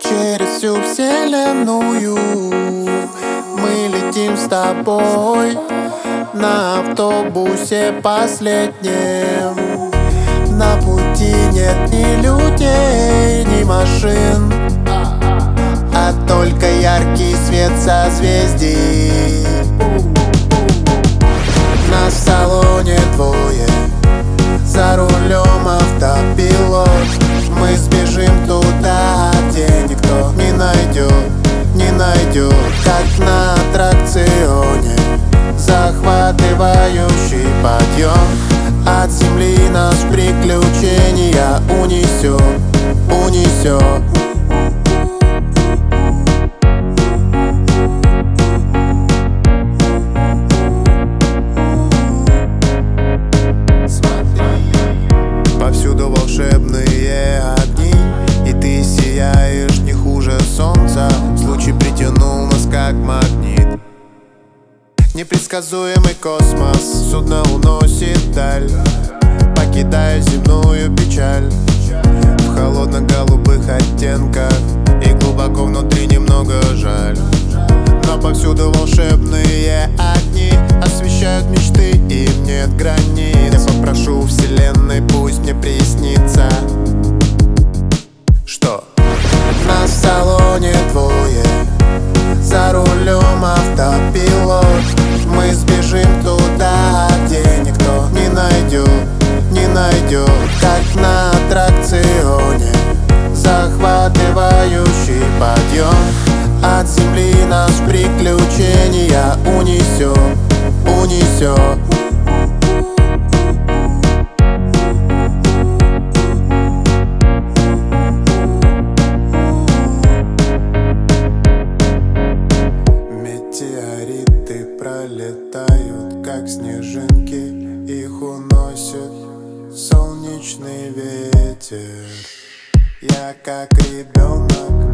Через всю вселенную Мы летим с тобой На автобусе последнем. На пути нет ни людей, ни машин А только яркий свет созвездий аттракционе Захватывающий подъем. От земли нас приключения унесет, унесет Повсюду волшебные огни И ты сияешь не хуже солнца. Случай притянул нас как магнит Непредсказуемый космос. Судно уносит даль Покидая земную печаль. В холодно-голубых оттенках И глубоко внутри немного жаль. Но повсюду волшебные огни Освещают мечты, им нет границ. Я попрошу вселенной, пусть мне приснится подъем От земли нас приключения унесет, унесет Метеориты пролетают, как снежинки Их уносит солнечный ветер. Я как ребенок